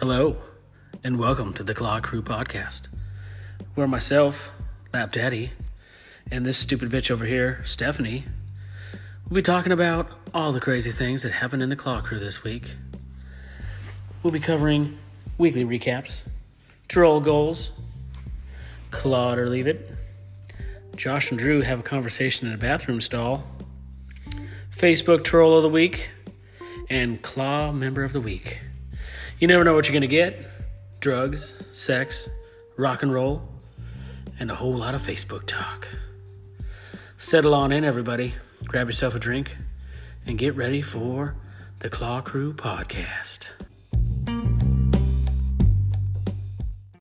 Hello, and welcome to the Claw Crew podcast, where myself, Lap Daddy, and this stupid bitch over here, Stephanie, will be talking about all the crazy things that happened in the Claw Crew this week. We'll be covering weekly recaps, troll goals, Claw or leave it. Josh and Drew have a conversation in a bathroom stall. Facebook troll of the week, and Claw member of the week. You never know what you're going to get drugs, sex, rock and roll, and a whole lot of Facebook talk. Settle on in, everybody. Grab yourself a drink and get ready for the Claw Crew podcast.